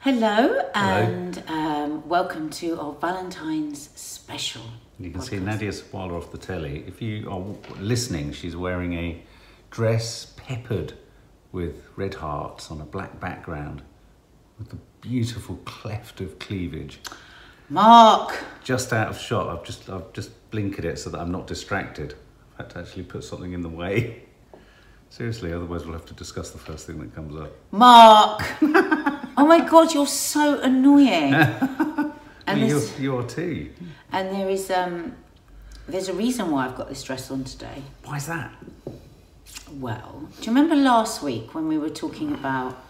Hello, and um, welcome to our Valentine's special. You can see podcast. Nadia Sawalha off the telly. If you are listening, she's wearing a dress peppered with red hearts on a black background with a beautiful cleft of cleavage. Mark! Just out of shot, I've just I've just blinkered it so that I'm not distracted. I've had to actually put something in the way. Seriously, otherwise we'll have to discuss the first thing that comes up. Mark! oh my god, you're so annoying. and, Well, you're, you're too. and there is um, there's a reason why I've got this dress on today. Why is that? Well, do you remember last week when we were talking about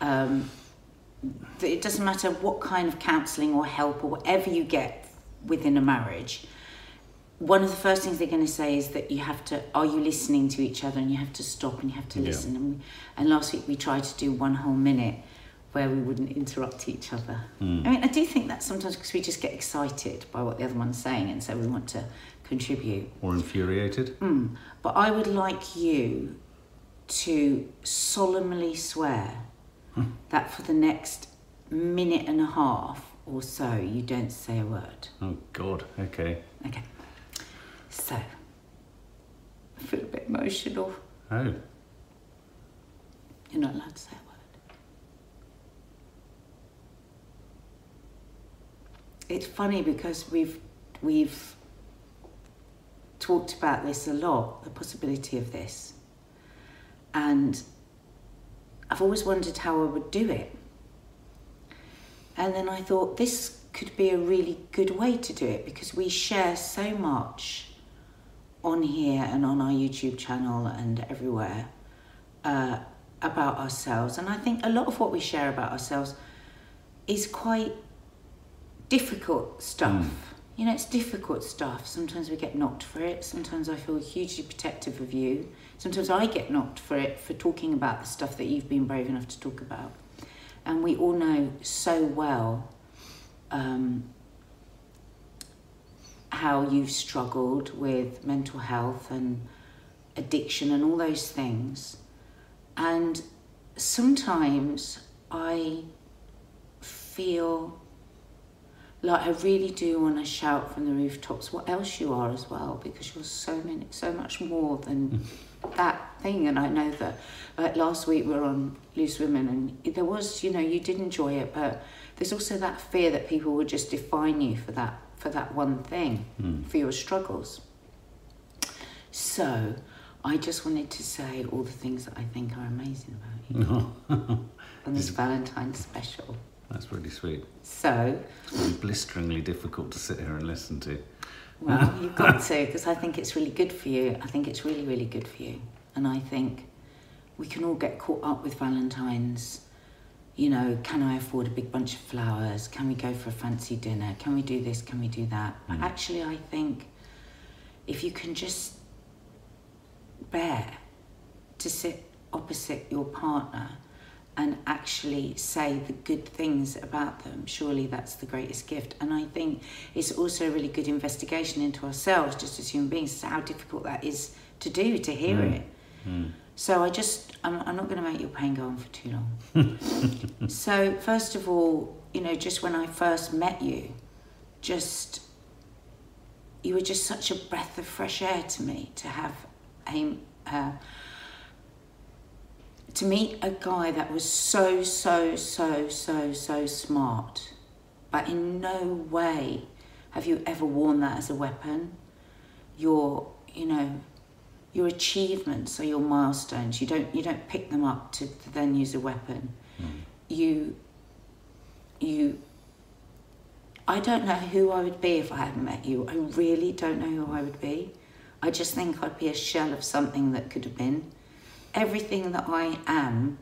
um, that it doesn't matter what kind of counselling or help or whatever you get within a marriage, one of the first things they're going to say is that you have to, are you listening to each other and you have to stop and you have to Yeah. listen. And, and last week we tried to do one whole minute where we wouldn't interrupt each other. I mean, I do think that sometimes because we just get excited by what the other one's saying and so we want to contribute. Or infuriated? Mm. But I would like you to solemnly swear that for the next minute and a half or so, you don't say a word. Oh God. Okay. Okay. So, I feel a bit emotional. Oh. You're not allowed to say a word. It's funny because we've we've talked about this a lot, the possibility of this. And I've always wondered how I would do it. And then I thought this could be a really good way to do it because we share so much on here and on our YouTube channel and everywhere uh, about ourselves. And I think a lot of what we share about ourselves is quite difficult stuff. You know, it's difficult stuff. Sometimes we get knocked for it. Sometimes I feel hugely protective of you. Sometimes I get knocked for it for talking about the stuff that you've been brave enough to talk about. And we all know so well um, how you've struggled with mental health and addiction and all those things. And sometimes I feel like I really do want to shout from the rooftops what else you are as well because you're so many so much more than mm. that thing. And I know that like last week we were on Loose Women and there was you know you did enjoy it but there's also that fear that people would just define you for that for that one thing mm. for your struggles. So I just wanted to say all the things that I think are amazing about you. On this Valentine's special That's really sweet. so It's really blisteringly difficult to sit here and listen to. Well, you've got to because I think it's really good for you. I think it's really, really good for you. And I think we can all get caught up with Valentine's. You know, can I afford a big bunch of flowers? Can we go for a fancy dinner? Can we do this? Can we do that? Hmm. But actually, I think if you can just bear to sit opposite your partner and actually say the good things about them, surely that's the greatest gift. And I think it's also a really good investigation into ourselves, just as human beings, how difficult that is to do, to hear it. So I just, I'm, I'm not going to make your pain go on for too long. so, first of all, you know, just when I first met you, just, you were just such a breath of fresh air to me to have a, uh, to meet a guy that was so, so, so, so, so smart, but in no way have you ever worn that as a weapon. Your, you know, your achievements are your milestones. You don't, you don't pick them up to, to then use a weapon. Hmm. You, you. I don't know who I would be if I hadn't met you. I really don't know who I would be. I just think I'd be a shell of something that could have been everything that I am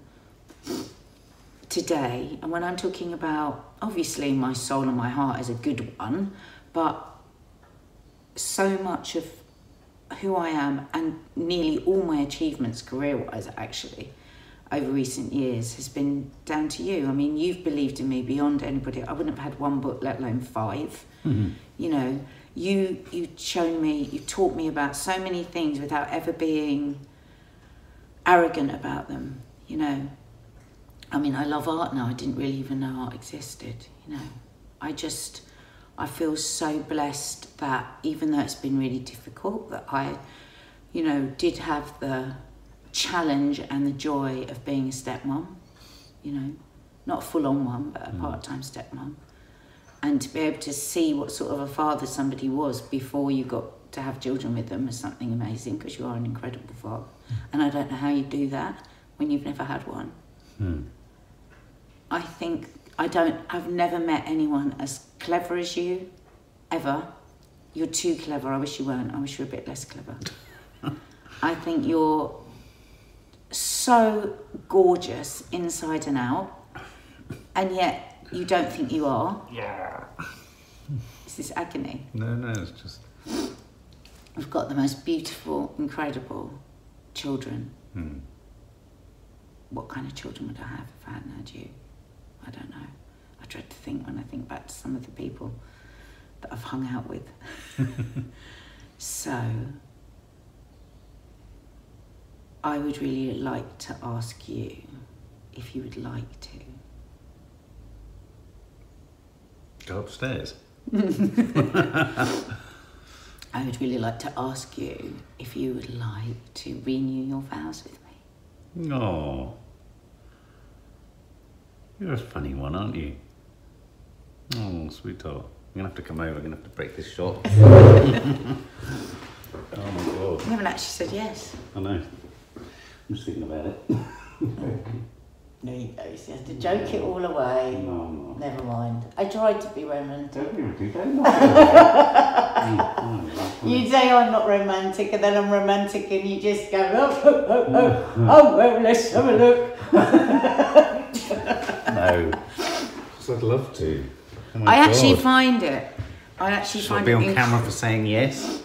today, and when I'm talking about obviously my soul and my heart is a good one, but so much of who I am and nearly all my achievements career wise actually over recent years has been down to you. I mean, you've believed in me beyond anybody. I wouldn't have had one book, let alone 5 mm-hmm. You know, you you've shown me, you've taught me about so many things without ever being arrogant about them. You know, I mean, I love art now. I didn't really even know art existed, you know. I just, I feel so blessed that even though it's been really difficult, that I, you know, did have the challenge and the joy of being a stepmom, you know, not a full on one, but a Mm. part time stepmom. And to be able to see what sort of a father somebody was before you got to have children with them is something amazing because you are an incredible father. And I don't know how you do that when you've never had one. Hmm. I think I don't. I've never met anyone as clever as you, ever. You're too clever. I wish you weren't. I wish you were a bit less clever. I think you're so gorgeous inside and out, and yet you don't think you are. Yeah. Is this agony? No, no, it's just. We've got the most beautiful, incredible children. Hmm. What kind of children would I have if I hadn't had you? I don't know. I dread to think when I think back to some of the people that I've hung out with. so, I would really like to ask you if you would like to. Go upstairs. I would really like to ask you if you would like to renew your vows with me. Oh. You're a funny one, aren't you? Oh, sweetheart. I'm gonna have to come over. I'm gonna have to break this shot. oh my god. You haven't actually said yes. I know. I'm just thinking about it. No, you don't. You have to joke it all away. Oh, no, no. Never mind. I tried to be romantic. Don't be ridiculous. You mm, say I'm not romantic, and then I'm romantic, and you just go, oh, oh, oh, oh, mm. oh well, let's have a look. no. So I'd love to. Oh my I actually find it. I actually Shall I find be it. on inc- camera for saying yes?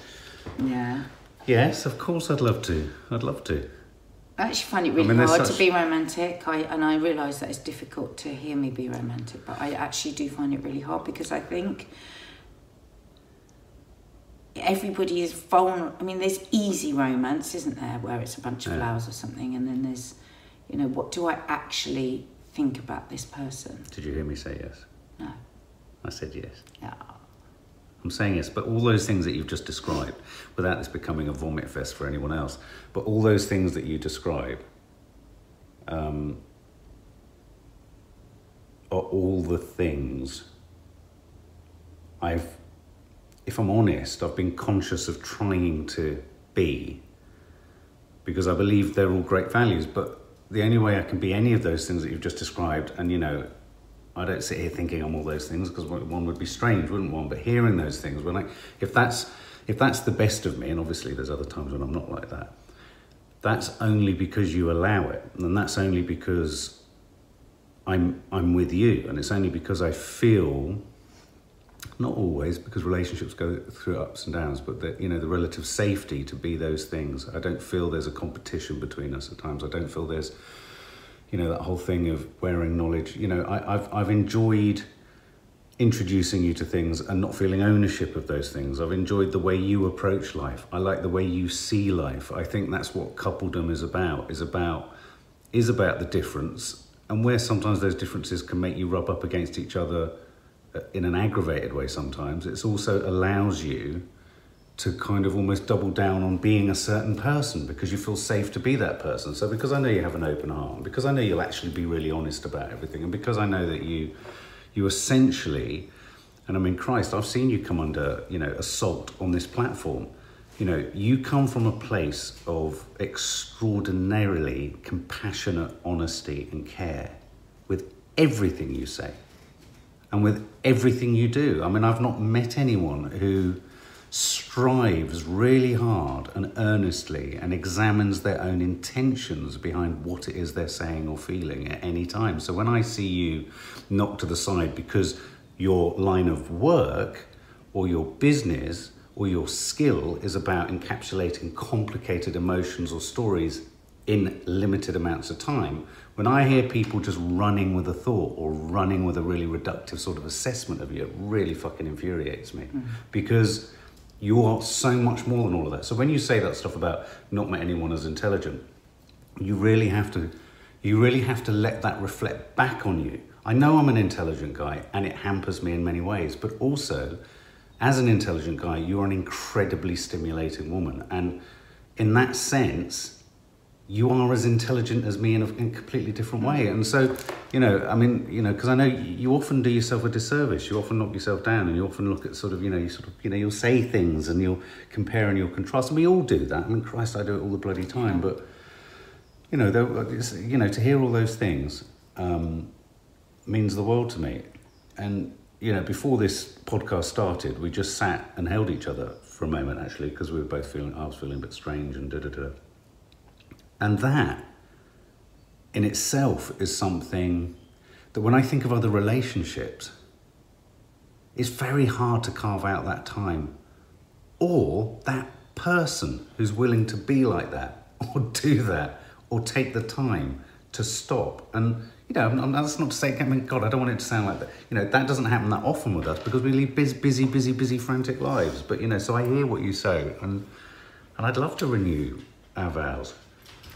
Yeah. Yes, of course I'd love to. I'd love to. I actually find it really mean, hard such- to be romantic. I and I realise that it's difficult to hear me be romantic, but I actually do find it really hard because I think everybody is vulnerable. I mean, there's easy romance, isn't there, where it's a bunch of Yeah. flowers or something, and then there's, you know, what do I actually think about this person? Did you hear me say yes? No. I said yes. Yeah. I'm saying yes, but all those things that you've just described, without this becoming a vomit fest for anyone else, but all those things that you describe um, are all the things I've, if I'm honest, I've been conscious of trying to be because I believe they're all great values, but the only way I can be any of those things that you've just described, and you know, I don't sit here thinking I'm all those things because one would be strange, wouldn't one? But hearing those things, when I, if that's if that's the best of me, and obviously there's other times when I'm not like that, that's only because you allow it, and that's only because I'm I'm with you, and it's only because I feel not always because relationships go through ups and downs but the you know the relative safety to be those things i don't feel there's a competition between us at times i don't feel there's you know that whole thing of wearing knowledge. You know I, i've i've enjoyed introducing you to things and not feeling ownership of those things. I've enjoyed the way you approach life. I like the way you see life. I think that's what coupledom is about is about is about the difference and where sometimes those differences can make you rub up against each other uh, in an aggravated way sometimes. It's also allows you to kind of almost double down on being a certain person because you feel safe to be that person so because i know you have an open heart because i know you'll actually be really honest about everything and because i know that you you essentially and i mean christ i've seen you come under you know assault on this platform you know you come from a place of extraordinarily compassionate honesty and care with everything you say and with everything you do. I mean, I've not met anyone who strives really hard and earnestly and examines their own intentions behind what it is they're saying or feeling at any time. So when I see you knocked to the side because your line of work or your business or your skill is about encapsulating complicated emotions or stories in limited amounts of time. When I hear people just running with a thought or running with a really reductive sort of assessment of you, it really fucking infuriates me mm. because you are so much more than all of that. So when you say that stuff about not met anyone as intelligent, you really have to you really have to let that reflect back on you. I know I'm an intelligent guy and it hampers me in many ways, but also, as an intelligent guy, you're an incredibly stimulating woman. And in that sense, you are as intelligent as me in a, in a completely different way. And so, you know, I mean, you know, because I know you often do yourself a disservice. You often knock yourself down, and you often look at sort of, you know, you sort of, you know, you'll say things and you'll compare and you'll contrast, and we all do that. I mean, Christ, I do it all the bloody time. But you know, there, you know, to hear all those things um, means the world to me. And you know, before this podcast started, we just sat and held each other for a moment, actually, because we were both feeling, I was feeling a bit strange and da da da. And that in itself is something that when I think of other relationships, it's very hard to carve out that time or that person who's willing to be like that or do that or take the time to stop. And, you know, that's not to say, I mean, God, I don't want it to sound like that. You know, that doesn't happen that often with us because we lead busy, busy, busy, busy, frantic lives. But, you know, so I hear what you say and, and I'd love to renew our vows.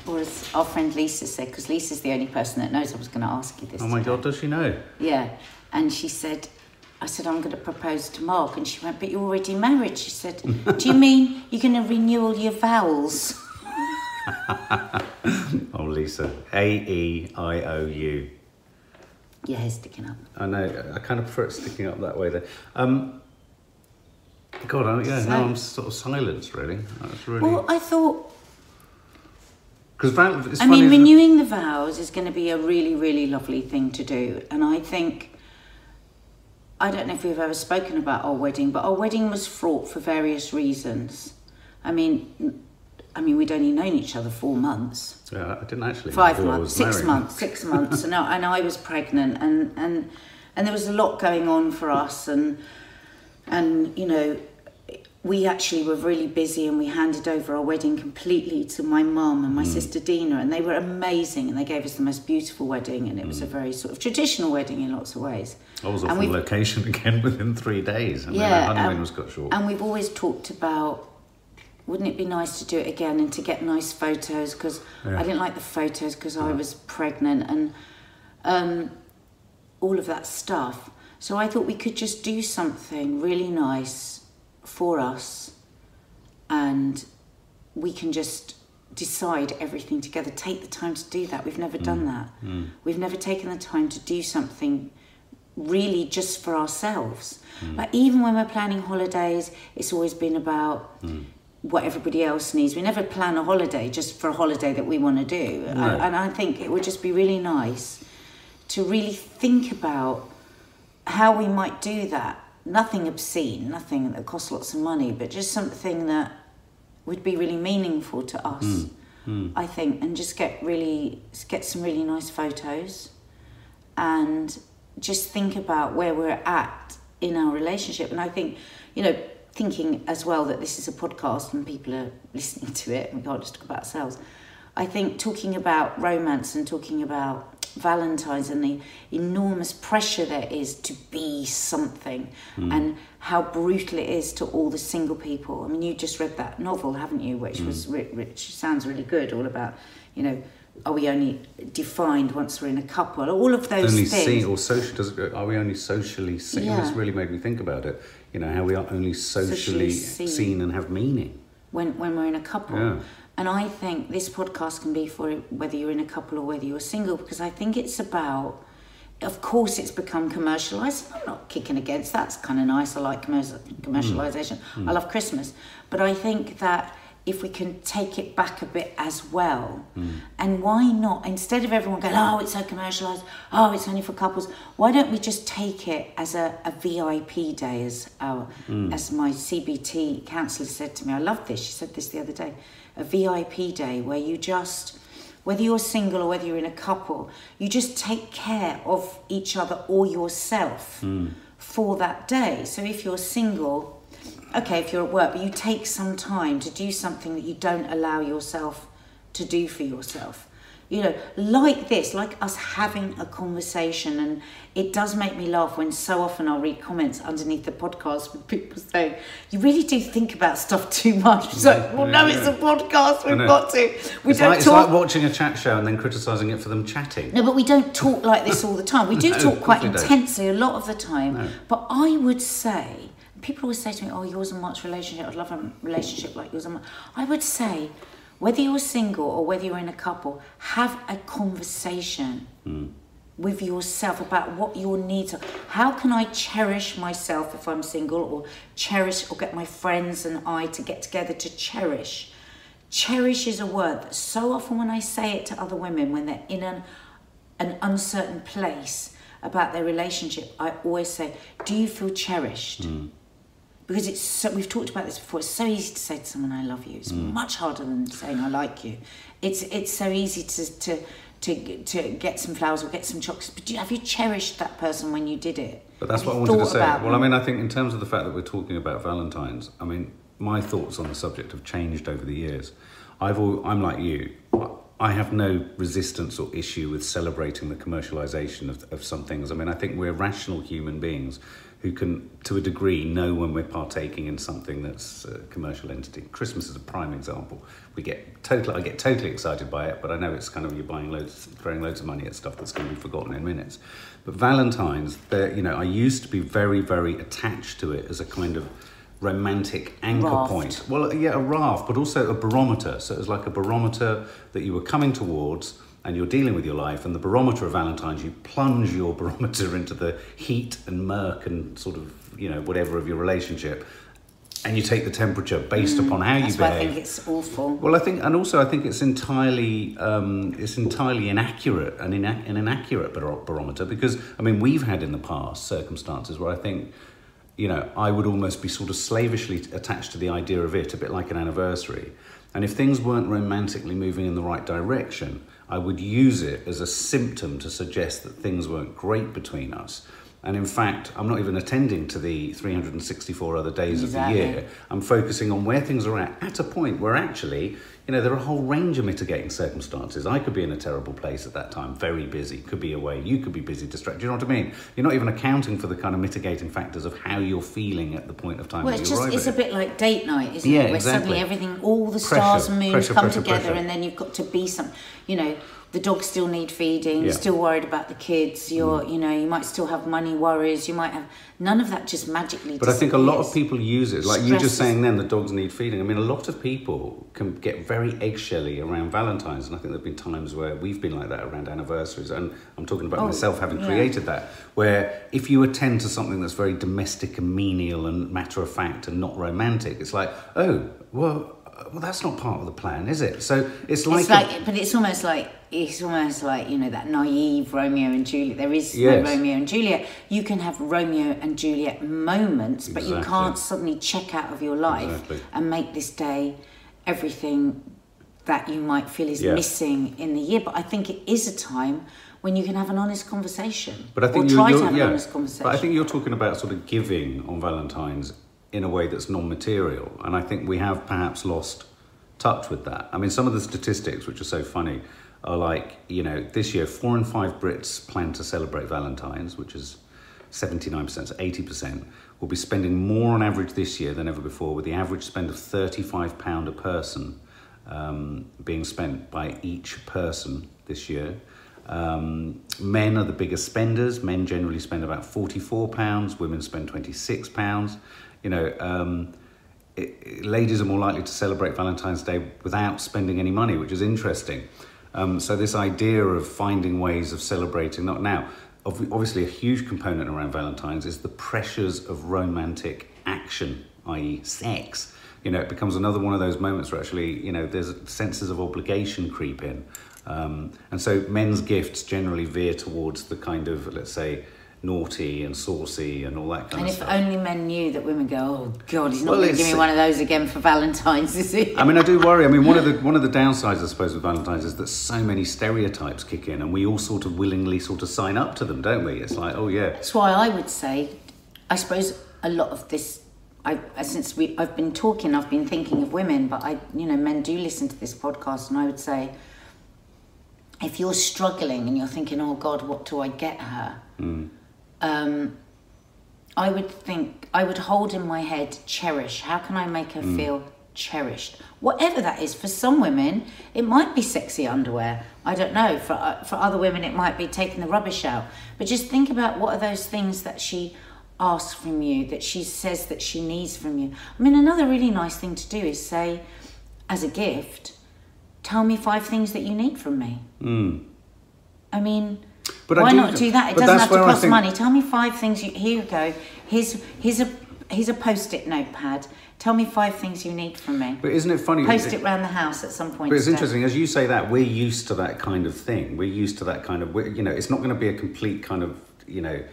Or as our friend Lisa said, because Lisa's the only person that knows I was going to ask you this. Oh my today. God, does she know? Yeah. And she said, I said, I'm going to propose to Mark. And she went, But you're already married. She said, Do you mean you're going to renew all your vows? Oh, Lisa. A E I O U. Your hair's sticking up. I know. I kind of prefer it sticking up that way there. Um, God, I, yeah, So- now I'm sort of silenced, really. That's really. Well, I thought, Because I mean, renewing the vows is going to be a really, really lovely thing to do. And I think, I don't know if we've ever spoken about our wedding, but our wedding was fraught for various reasons. I mean, I mean, we'd only known each other four months. Yeah, I didn't actually. five months, six months, six months, and I, and I was pregnant, and and and there was a lot going on for us, and and you know, we actually were really busy, and we handed over our wedding completely to my mum and my sister Dina, and they were amazing, and they gave us the most beautiful wedding, and it was a very sort of traditional wedding in lots of ways. I was And off on we've- location again within three days, and Yeah, then our honeymoon um, was cut short. And we've always talked about wouldn't it be nice to do it again and to get nice photos because Yeah. I didn't like the photos because I was pregnant and um, all of that stuff. So I thought we could just do something really nice for us and we can just decide everything together. Take the time to do that. We've never done mm. that. Mm. We've never taken the time to do something really just for ourselves. Mm. Like even when we're planning holidays, it's always been about what everybody else needs. We never plan a holiday just for a holiday that we want to do. No. And, and I think it would just be really nice to really think about how we might do that. Nothing obscene, nothing that costs lots of money, but just something that would be really meaningful to us. Mm, mm. I think, and just get really get some really nice photos, and just think about where we're at in our relationship. And I think, you know, thinking as well that this is a podcast and people are listening to it, and we can't just talk about ourselves. I think talking about romance and talking about Valentine's and the enormous pressure there is to be something hmm. and how brutal it is to all the single people. I mean, you just read that novel, haven't you? Which hmm. was which sounds really good, all about you know, are we only defined once we're in a couple? All of those only things. seen or social does it, are we only socially seen Yeah. this really made me think about it you know how we are only socially, Socially seen. seen. and have meaning when when we're in a couple. Yeah. And I think this podcast can be for whether you're in a couple or whether you're single because I think it's about of course it's become commercialized. I'm not kicking against that. It's kind of nice. I like commercial, commercialization. Mm. I love Christmas. But I think that if we can take it back a bit as well, mm. and why not, instead of everyone going, oh, it's so commercialized, oh, it's only for couples, why don't we just take it as a, a VIP day, as our, mm. as my CBT counsellor said to me? I love this. She said this the other day. A VIP day where you just, whether you're single or whether you're in a couple, you just take care of each other or yourself hmm. for that day. So if you're single, okay, if you're at work, but you take some time to do something that you don't allow yourself to do for yourself. You know, like this, like us having a conversation. And it does make me laugh when so often I'll read comments underneath the podcast with people saying, You really do think about stuff too much. It's like, Well, no, it's a podcast. We've got to. We It's don't like, it's like watching a chat show and then criticising it for them chatting. No, but we don't talk like this all the time. We do No, talk quite we don't. intensely a lot of the time. No. But I would say, people always say to me, "Oh, yours and Mark's relationship. I'd love a relationship like yours and Mark." I would say, whether you're single or whether you're in a couple, have a conversation hmm. with yourself about what your needs are. How can I cherish myself if I'm single, or cherish, or get my friends and I to get together to cherish? Cherish is a word that so often when I say it to other women when they're in an, an uncertain place about their relationship, I always say, Do you feel cherished? Hmm. Because it's so, we've talked about this before, it's so easy to say to someone, I love you. It's mm. much harder than saying, I like you. It's, it's so easy to, to, to, to get some flowers or get some chocolates, but do you, have you cherished that person when you did it? But that's Have what I wanted to say. Well, I mean, I think in terms of the fact that we're talking about Valentine's, I mean, my thoughts on the subject have changed over the years. I've all, I'm like you. I have no resistance or issue with celebrating the commercialization of, of some things. I mean, I think we're rational human beings who can, to a degree, know when we're partaking in something that's a commercial entity. Christmas is a prime example. We get totally, I get totally excited by it, but I know it's kind of you're buying loads, throwing loads of money at stuff that's going to be forgotten in minutes. But Valentine's, you know, I used to be very, very attached to it as a kind of romantic anchor Raft. point. Well, yeah, a raft, but also a barometer. So it was like a barometer that you were coming towards and you're dealing with your life. And the barometer of Valentine's, you plunge your barometer into the heat and murk and sort of, you know, whatever of your relationship. And you take the temperature based upon how you Mm, why I behave. think it's awful. Well, I think, and also I think it's entirely, um, it's entirely inaccurate, an, an inaccurate bar- barometer because I mean we've had in the past circumstances where I think, you know, I would almost be sort of slavishly attached to the idea of it, a bit like an anniversary, and if things weren't romantically moving in the right direction, I would use it as a symptom to suggest that things weren't great between us. And in fact, I'm not even attending to the 364 other days Exactly. of the year. I'm focusing on where things are at at a point where actually, you know, there are a whole range of mitigating circumstances. I could be in a terrible place at that time, very busy, could be away, you could be busy, distracted. You know what I mean? You're not even accounting for the kind of mitigating factors of how you're feeling at the point of time Well, it's just it's a bit like date night, isn't Yeah, it? Where exactly. suddenly everything, all the Pressure, stars and moons pressure, come pressure, together, and then you've got to be some. You know, the dogs still need feeding. You're Yeah. Mm. still worried about the kids. You're, you know, you might still have money worries. You might have none of that. Just magically. But I think a lot of people use it, like you just saying then the dogs need feeding. I mean, a lot of people can get very eggshelly around Valentine's, and I think there have been times where we've been like that around anniversaries. And I'm talking about Oh, myself having yeah. created that, where if you attend to something that's very domestic and menial and matter of fact and not romantic, it's like, oh, well, well, that's not part of the plan, is it? So it's like, It's a- but it's almost like it's almost like you know that naive Romeo and Juliet. There is Yes. no Romeo and Juliet. You can have Romeo and Juliet moments, but you can't suddenly check out of your life Exactly. and make this day everything that you might feel is Yeah. missing in the year. But I think it is a time when you can have an honest conversation, But I think or you're, try you're- to have yeah. an honest conversation. But I think you're talking about sort of giving on Valentine's in a way that's non-material, and I think we have perhaps lost touch with that. I mean, some of the statistics, which are so funny, are like you know this year four in five Brits plan to celebrate Valentine's, which is 79%, so 80%, will be spending more on average this year than ever before, with the average spend of £35 a person um, being spent by each person this year. Um, men are the biggest spenders. Men generally spend about £44, women spend £26. You know, um, it, ladies are more likely to celebrate Valentine's Day without spending any money, which is interesting. Um, so this idea of finding ways of celebrating, not now, obviously a huge component around Valentine's is the pressures of romantic action, i.e., sex. You know, it becomes another one of those moments where actually, you know, there's senses of obligation creep in. Um, and so men's gifts generally veer towards the kind of, let's say, naughty and saucy and all that kind and of stuff. And if only men knew that women go, oh God, he's not Well, going to give me one of those again for Valentine's, is he? I mean, I do worry. I mean, one of the one of the downsides, I suppose, with Valentine's is that so many stereotypes kick in, and we all sort of willingly sort of sign up to them, don't we? It's like, oh yeah, That's why I would say, I suppose a lot of this, I since we I've been talking, I've been thinking of women, but I, you know, men do listen to this podcast, and I would say, if you're struggling and you're thinking, oh God, what do I get her? Mm. Um, I would think, I would hold in my head, cherish. How can I make her feel cherished? Whatever that is. For some women, it might be sexy underwear. I don't know. For, uh, for other women, it might be taking the rubbish out. But just think about what are those things that she asks from you, that she says that she needs from you. I mean, another really nice thing to do is say, as a gift, tell me five things that you need from me. I mean, But why do- not do that? It doesn't have to cost think- money. Tell me five things. You, here you go. Here's here's a here's a post-it notepad. Tell me five things you need from me. But isn't it funny? Post it round the house at some point. But it's today. interesting as you say that we're used to that kind of thing. We're used to that kind of you know. It's not going to be a complete kind of you know.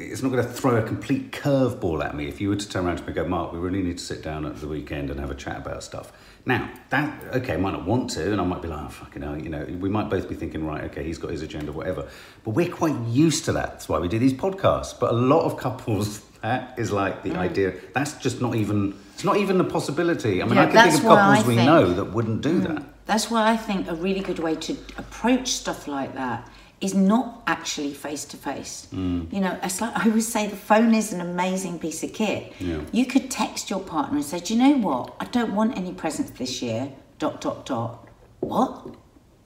It's not going to throw a complete curveball at me if you were to turn around to me and go, Mark, we really need to sit down at the weekend and have a chat about stuff. Now, that, okay, I might not want to, and I might be like, oh, fucking hell, you know, we might both be thinking, right, okay, he's got his agenda, whatever. But we're quite used to that. That's why we do these podcasts. But a lot of couples, that is like Mm. the idea, that's just not even, it's not even a possibility. I mean, Yeah, I can think of couples I we Mm. know that wouldn't do that. That's why I think a really good way to approach stuff like that is not actually face to face. You know, it's like I always say the phone is an amazing piece of kit. Yeah. You could text your partner and say, Do you know what? I don't want any presents this year. Dot dot dot. What?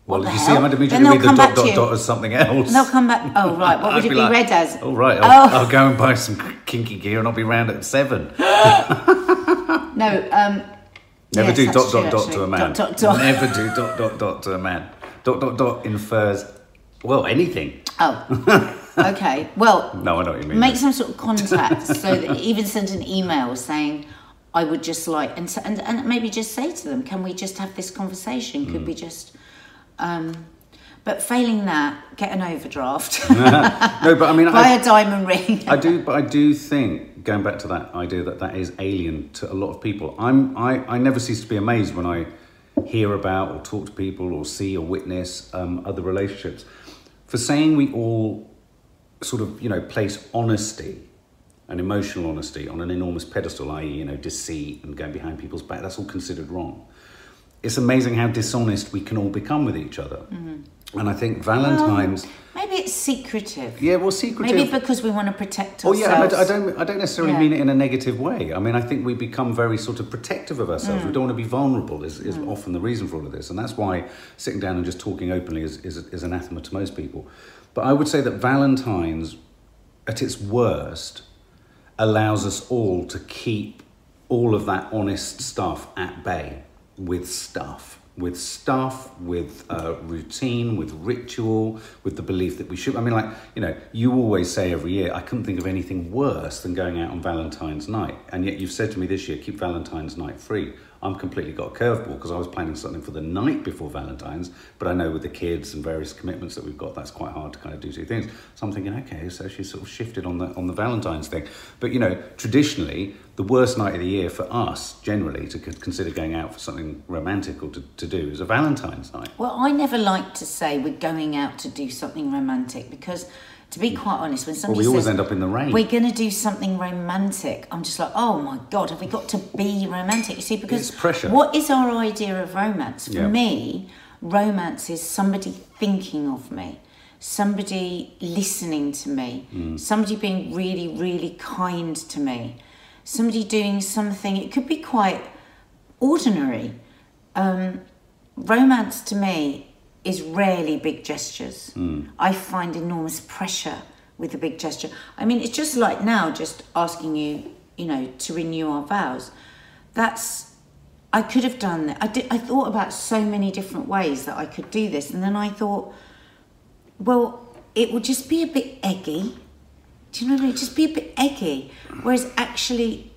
Well, What you see, hell? I'm Then immediately read the dot dot you. dot as something else. And they'll come back. Oh right, what would it be, like, read as? Oh right, I'll, Oh. I'll go and buy some kinky gear and I'll be round at seven. No, um, Never yes, do dot true, dot dot to a man. Dot dot dot. Never do dot dot dot to a man. Dot dot dot infers well anything. Oh, okay. Well, No, I know what you mean. make some sort of contact so that even send an email saying i would just like and, and and maybe just say to them can we just have this conversation could Mm. we just um but failing that get an overdraft no, but I mean, buy I, a diamond ring I do, but I do think going back to that idea that that is alien to a lot of people. I'm, I, I never cease to be amazed when I hear about or talk to people or see or witness um, other relationships. For saying we all sort of, you know, place honesty and emotional honesty on an enormous pedestal, i.e., you know, deceit and going behind people's back, that's all considered wrong. It's amazing how dishonest we can all become with each other. And I think Valentine's, maybe it's secretive yeah, well, secretive. maybe because we want to protect ourselves. Oh yeah, I, I don't. I don't necessarily Yeah. mean it in a negative way. I mean, I think we become very sort of protective of ourselves. Mm. We don't want to be vulnerable. Is, is often the reason for all of this, and that's why sitting down and just talking openly is, is is anathema to most people. But I would say that Valentine's, at its worst, allows us all to keep all of that honest stuff at bay with stuff with stuff with uh, routine with ritual with the belief that we should i mean like you know you always say every year i couldn't think of anything worse than going out on valentine's night. And yet you've said to me this year keep valentine's night free i'm completely got a curveball because i was planning something for the night before valentine's but i know with the kids and various commitments that we've got that's quite hard to kind of do two things. So i'm thinking okay so she's sort of shifted on the on the valentine's thing. But you know traditionally the worst night of the year for us generally to consider going out for something romantic or to, to do is a valentine's night. Well, I never like to say we're going out to do something romantic because, to be quite honest, when well somebody we always says end up in the rain we're going to do something romantic, I'm just like, oh my god, have we got to be romantic? You see, because It's pressure. what is our idea of romance? For Yeah. me, romance is somebody thinking of me. Somebody listening to me, Mm. somebody being really, really kind to me, somebody doing something, it could be quite ordinary. Um, romance to me is rarely big gestures. Hmm. I find enormous pressure with a big gesture. I mean, it's just like now, just asking you, you know, to renew our vows. That's, I could have done that. I, did, I thought about so many different ways that I could do this. And then I thought, well, it would just be a bit eggy. Do you know what I mean? Just be a bit eggy. Whereas actually,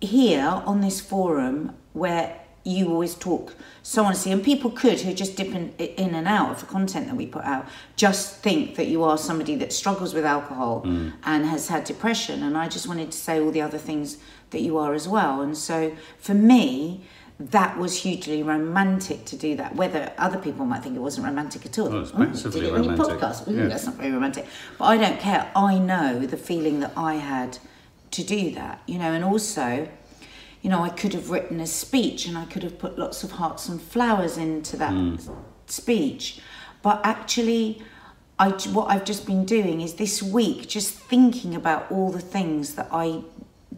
here on this forum where you always talk so honestly, and people could who just dip in, in and out of the content that we put out, just think that you are somebody that struggles with alcohol mm. and has had depression. And I just wanted to say all the other things that you are as well. And so for me, that was hugely romantic to do that. Whether other people might think it wasn't romantic at all. Oh, it's "Oh, massively did it on your romantic. podcast. Ooh, Yeah. That's not very romantic. But I don't care. I know the feeling that I had to do that, you know, and also, you know, I could have written a speech and I could have put lots of hearts and flowers into that hmm. speech. But actually, I what I've just been doing is this week just thinking about all the things that I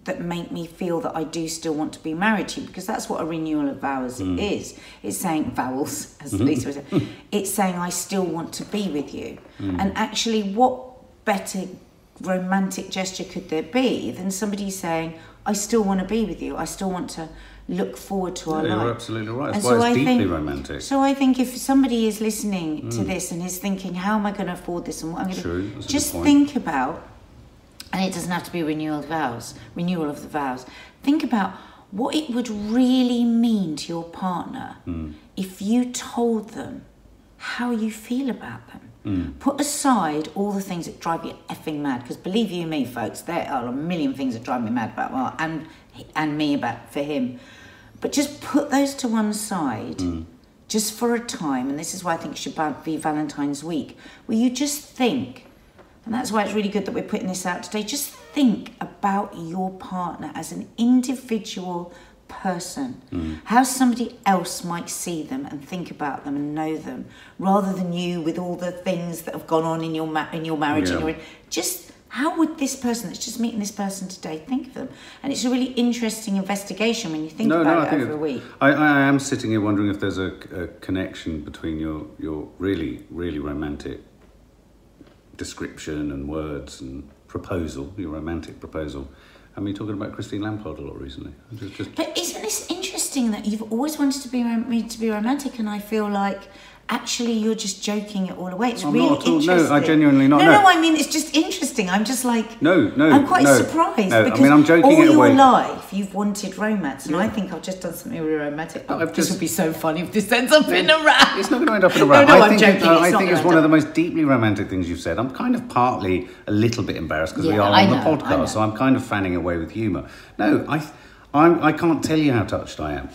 that make me feel that I do still want to be married to you because that's what a renewal of vows hmm. is. It's saying vowels, as hmm. Lisa was saying. It's saying I still want to be with you. And actually, what better romantic gesture could there be than somebody saying, I still want to be with you. I still want to look forward to our Yeah, life. you're absolutely right. That's And why so it's I deeply think- romantic. So I think if somebody is listening Mm. to this and is thinking, how am I going to afford this and what I'm going True, to that's just think about, and it doesn't have to be renewal of vows, renewal of the vows. Think about what it would really mean to your partner Mm. if you told them how you feel about them. Mm. Put aside all the things that drive you effing mad, because believe you me, folks, there are a million things that drive me mad about Mark and and me about for him. But just put those to one side, just for a time, and this is why I think it should be Valentine's week, where you just think, and that's why it's really good that we're putting this out today. Just think about your partner as an individual person, how somebody else might see them and think about them and know them, rather than you with all the things that have gone on in your ma- in your marriage. And Yeah. your, just how would this person that's just meeting this person today think of them? And it's a really interesting investigation when you think about it over a week. I, I am sitting here wondering if there's a, a connection between your, your really, really romantic description and words and proposal, your romantic proposal. I mean, talking about Christine Lampard a lot recently. Just, just, But isn't this interesting that you've always wanted to be me to be romantic, and I feel like actually you're just joking it all away. It's I'm really all. No, I genuinely not, No, no. no, I mean it's just interesting. I'm just like No, no, I'm quite no, surprised no, I because mean, I'm joking all your away. life you've wanted romance, and I think I've just done something really romantic. I've this just- would be so funny if this ends up in a rap. It's not going to end up in a No, rap. no, I I'm joking, It, it's I think it's one of the most deeply romantic things you've said. I'm kind of partly a little bit embarrassed because we are on the know, I know. podcast, so I'm kind of fanning away with humour. No, I, I'm, I can't tell you how touched I am.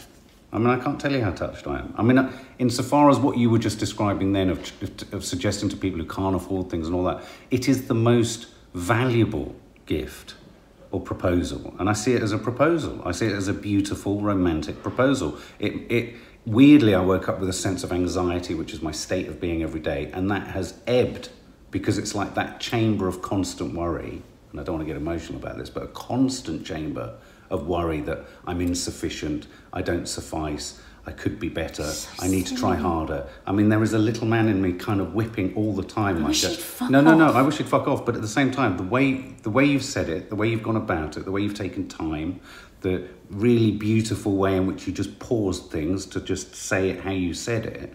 I mean, I can't tell you how touched I am. I mean, uh, insofar as what you were just describing then of, of, of suggesting to people who can't afford things and all that, it is the most valuable gift or proposal. And I see it as a proposal. I see it as a beautiful, romantic proposal. It, it weirdly, I woke up with a sense of anxiety, which is my state of being every day, and that has ebbed because it's like that chamber of constant worry. And I don't want to get emotional about this, but a constant chamber of worry that I'm insufficient, I don't suffice, I could be better, I need to try harder. I mean, there is a little man in me kind of whipping all the time. like wish he'd fuck no, no, no. I wish he'd fuck off. But at the same time, the way the way you've said it, the way you've gone about it, the way you've taken time, the really beautiful way in which you just paused things to just say it how you said it,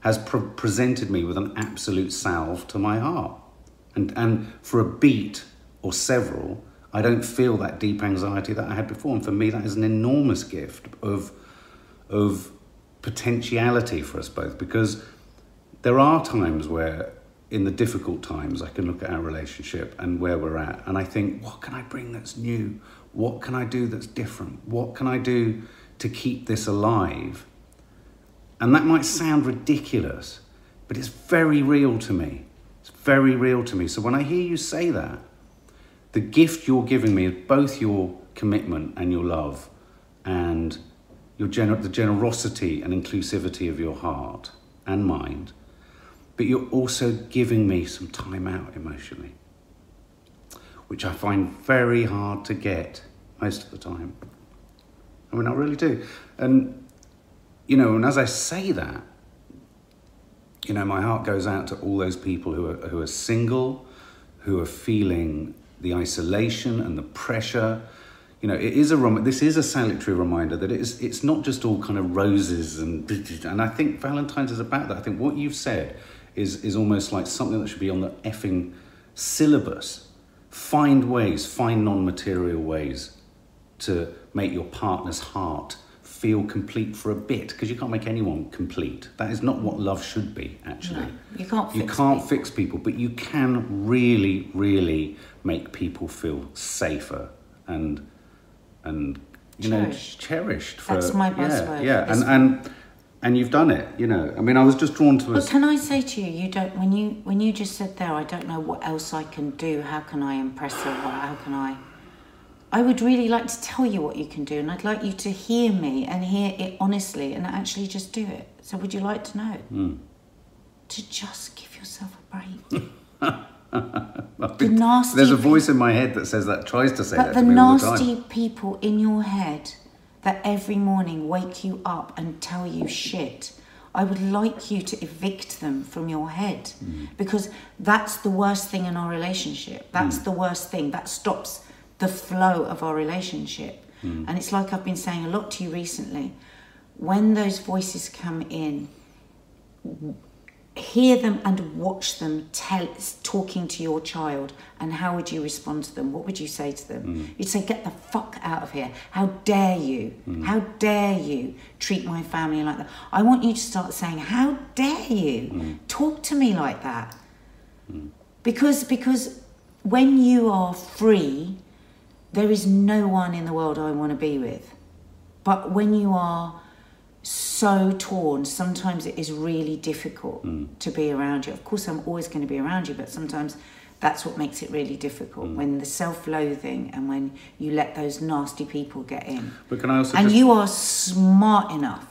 has pre- presented me with an absolute salve to my heart. And and for a beat or several, I don't feel that deep anxiety that I had before. And for me, that is an enormous gift of of potentiality for us both. Because there are times where in the difficult times I can look at our relationship and where we're at and I think what can I bring that's new? What can I do that's different? What can I do to keep this alive? And that might sound ridiculous but it's very real to me. It's very real to me. So when I hear you say that the gift you're giving me is both your commitment and your love and your gener- the generosity and inclusivity of your heart and mind, but you're also giving me some time out emotionally, which I find very hard to get most of the time. I mean, I really do. And, you know, and as I say that, you know, my heart goes out to all those people who are, who are single, who are feeling the isolation and the pressure. You know, it is a this is a salutary reminder that it's it's not just all kind of roses and and I think Valentine's is about that. I think what you've said is is almost like something that should be on the effing syllabus. Find ways, find non-material ways to make your partner's heart feel complete for a bit because you can't make anyone complete. That is not what love should be, actually. No, you can't You fix can't people. fix people, but you can really, really make people feel safer and and you know Cherished. cherished. For, That's my buzzword Yeah, for and and and you've done it. You know, I mean, I was just drawn to. But can I say to you, you don't when you when you just said there, I don't know what else I can do. How can I impress her? How can I? I would really like to tell you what you can do, and I'd like you to hear me and hear it honestly, and actually just do it. So, would you like to know? Mm. to just give yourself a break. The nasty There's a voice in my head that says that, tries to say But that the all the nasty time. people in your head that every morning wake you up and tell you shit, I would like you to evict them from your head Mm. because that's the worst thing in our relationship. That's Mm. the worst thing. That stops the flow of our relationship. Mm. And it's like I've been saying a lot to you recently. When those voices come in, hear them and watch them tell talking to your child and how would you respond to them? What would you say to them? Mm. You'd say get the fuck out of here. How dare you? Mm. How dare you treat my family like that? I want you to start saying how dare you mm. talk to me like that? Because because when you are free there is no one in the world i want to be with but when you are so torn, sometimes it is really difficult mm. to be around you. Of course, I'm always going to be around you, but sometimes that's what makes it really difficult mm. when the self loathing and when you let those nasty people get in. But can I also And just- you are smart enough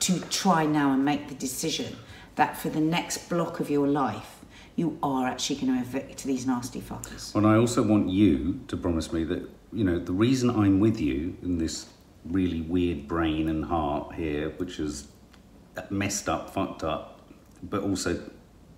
to try now and make the decision that for the next block of your life, you are actually going to evict these nasty fuckers. And I also want you to promise me that, you know, the reason I'm with you in this really weird brain and heart here, which is messed up, fucked up, but also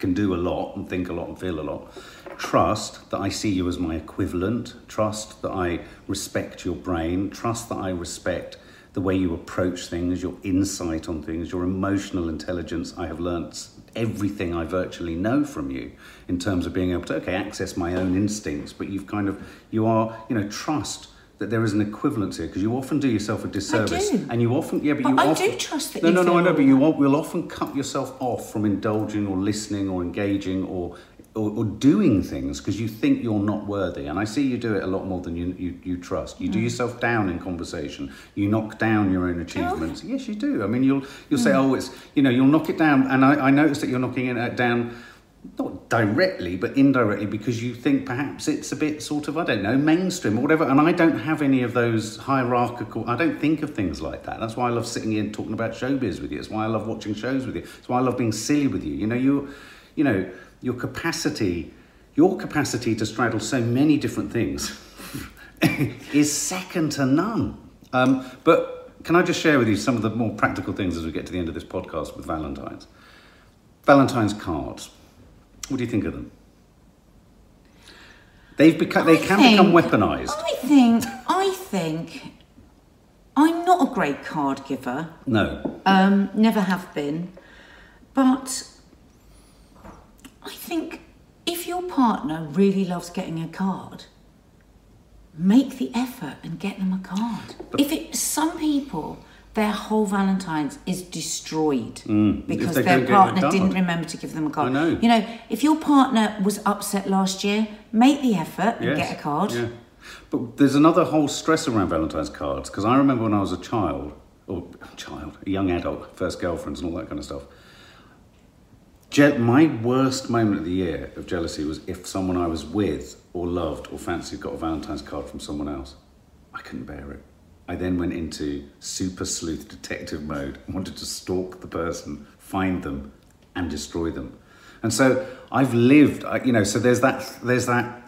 can do a lot and think a lot and feel a lot. Trust that I see you as my equivalent. Trust that I respect your brain. Trust that I respect the way you approach things, your insight on things, your emotional intelligence. I have learnt everything I virtually know from you in terms of being able to, okay, access my own instincts, but you've kind of, you are, you know, trust that there is an equivalence here because you often do yourself a disservice. and you often yeah but, But you I often do trust that no no no I know but you will often cut yourself off from indulging or listening or engaging or or, or doing things because you think you're not worthy. And I see you do it a lot more than you you, you trust. You do mm. yourself down in conversation. You knock down your own achievements. Oh. Yes you do. I mean you'll you'll say mm. oh it's you know you'll knock it down. And I, I notice that you're knocking it uh, down not directly, but indirectly, because you think perhaps it's a bit sort of, I don't know, mainstream or whatever. And I don't have any of those hierarchical, I don't think of things like that. That's why I love sitting here and talking about showbiz with you. It's why I love watching shows with you. It's why I love being silly with you. You know, you, you know, your capacity, your capacity to straddle so many different things is second to none. Um, but can I just share with you some of the more practical things as we get to the end of this podcast with Valentine's? Valentine's cards. What do you think of them? They've become they I can think- become weaponized. I think, I think, I'm not a great card giver. No. Um, never have been. But I think if your partner really loves getting a card, make the effort and get them a card. if it, some people, their whole Valentine's is destroyed Mm. because their a partner didn't remember to give them a card. I know. You know, if your partner was upset last year, make the effort and get a card. Yeah. But there's another whole stress around Valentine's cards because I remember when I was a child, or child, a young adult, first girlfriends and all that kind of stuff. Je- my worst moment of the year of jealousy was if someone I was with or loved or fancied got a Valentine's card from someone else. I couldn't bear it. I then went into super sleuth detective mode and wanted to stalk the person, find them, and destroy them. And so I've lived, you know. So there's that, there's that,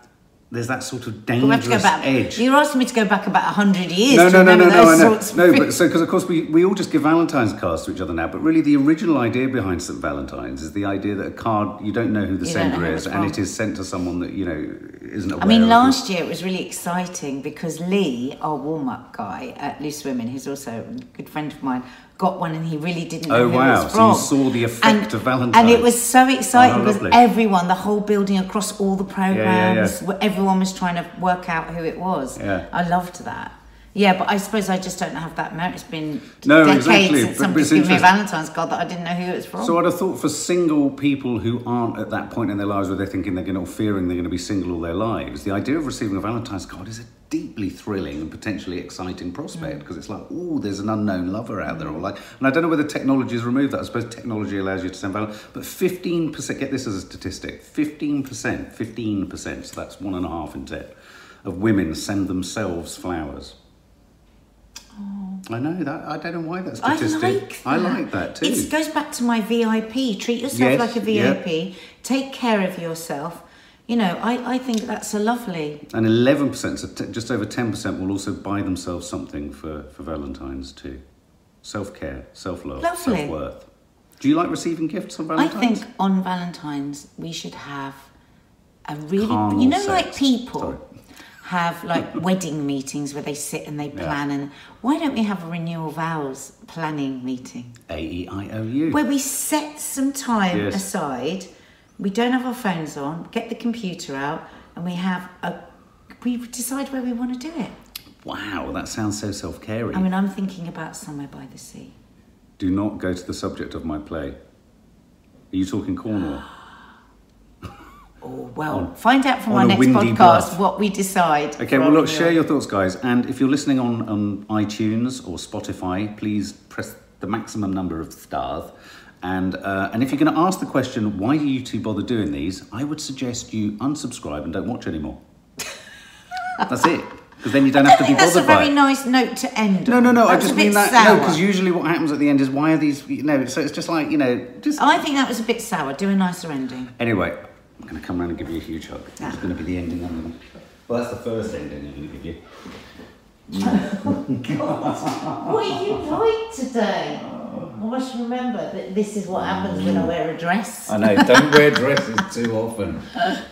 there's that sort of But we have to go dangerous back. edge. You're asking me to go back about hundred years. No, to no, no, no, remember no, those sorts No, but so because of course we, we all just give Valentine's cards to each other now, but really the original idea behind St Valentine's is the idea that a card you don't know who the You sender who is, and it is sent to someone that you know isn't aware. I mean, last year it was really exciting because Lee, our warm up guy at Loose Women, who's also a good friend of mine, got one and he really didn't know Oh, who wow. it was So you saw the effect and, of Valentine's. And it was so exciting Oh, because lovely. everyone, the whole building across all the yeah, yeah. programs, everyone was trying to work out who it was. Yeah. I loved that. Yeah, but I suppose I just don't have that merit. It's been No, decades exactly, since somebody's given me a. Valentine's card that I didn't know who it was from. So I'd have thought for single people who aren't at that point in their lives where they're thinking they're going to, or fearing they're going to be single all their lives, the idea of receiving a Valentine's card is a deeply thrilling and potentially exciting prospect mm. because it's like, oh, there's an unknown lover out there, or like, and I don't know whether technology has removed that. I suppose technology allows you to send Valentine's, but 15%. Get this as a statistic: 15%, 15%. So that's one and a half in ten of women send themselves flowers. Oh. I know that. I don't know why that's I statistic. like that. I like that too. It goes back to my VIP. Treat yourself Yes, like a VIP. Take care of yourself. You know, I, I think that's a lovely. And 11%, so t- just over 10%, will also buy themselves something for, for Valentine's too. Self care, self love, self worth. Do you like receiving gifts on Valentine's? I think on Valentine's we should have a really, Carnal you know, sex. like people Sorry. Have like wedding meetings where they sit and they Yeah. plan. And why don't we have a renewal vows planning meeting A E I O U. where we set some time Yes. aside? We don't have our phones on. Get the computer out, and we have a. We decide where we want to do it. Wow, that sounds so self caring. I mean, I'm thinking about somewhere by the sea. Do not go to the subject of my play. Are you talking Cornwall? Oh well, On- find out from our next podcast what we decide. Okay, well, look, share your thoughts, guys. And if you're listening on, on iTunes or Spotify, please press the maximum number of stars. And, uh, and if you're going to ask the question, why do you two bother doing these? I would suggest you unsubscribe and don't watch anymore. That's it. Because then you don't have to be think that's a very it. nice note to end No, on. no, no. I just mean that. Sour. No, because usually what happens at the end is why are these? You know, so it's just like you know, just. I think that was a bit sour. Do a nicer ending. Anyway, I'm going to come around and give you a huge hug. It's ah. going to be the ending I'm going to. Well, that's the first ending I'm going to give you. What are you like today? I must remember that this is what happens when I wear a dress. I know. Don't wear dresses too often.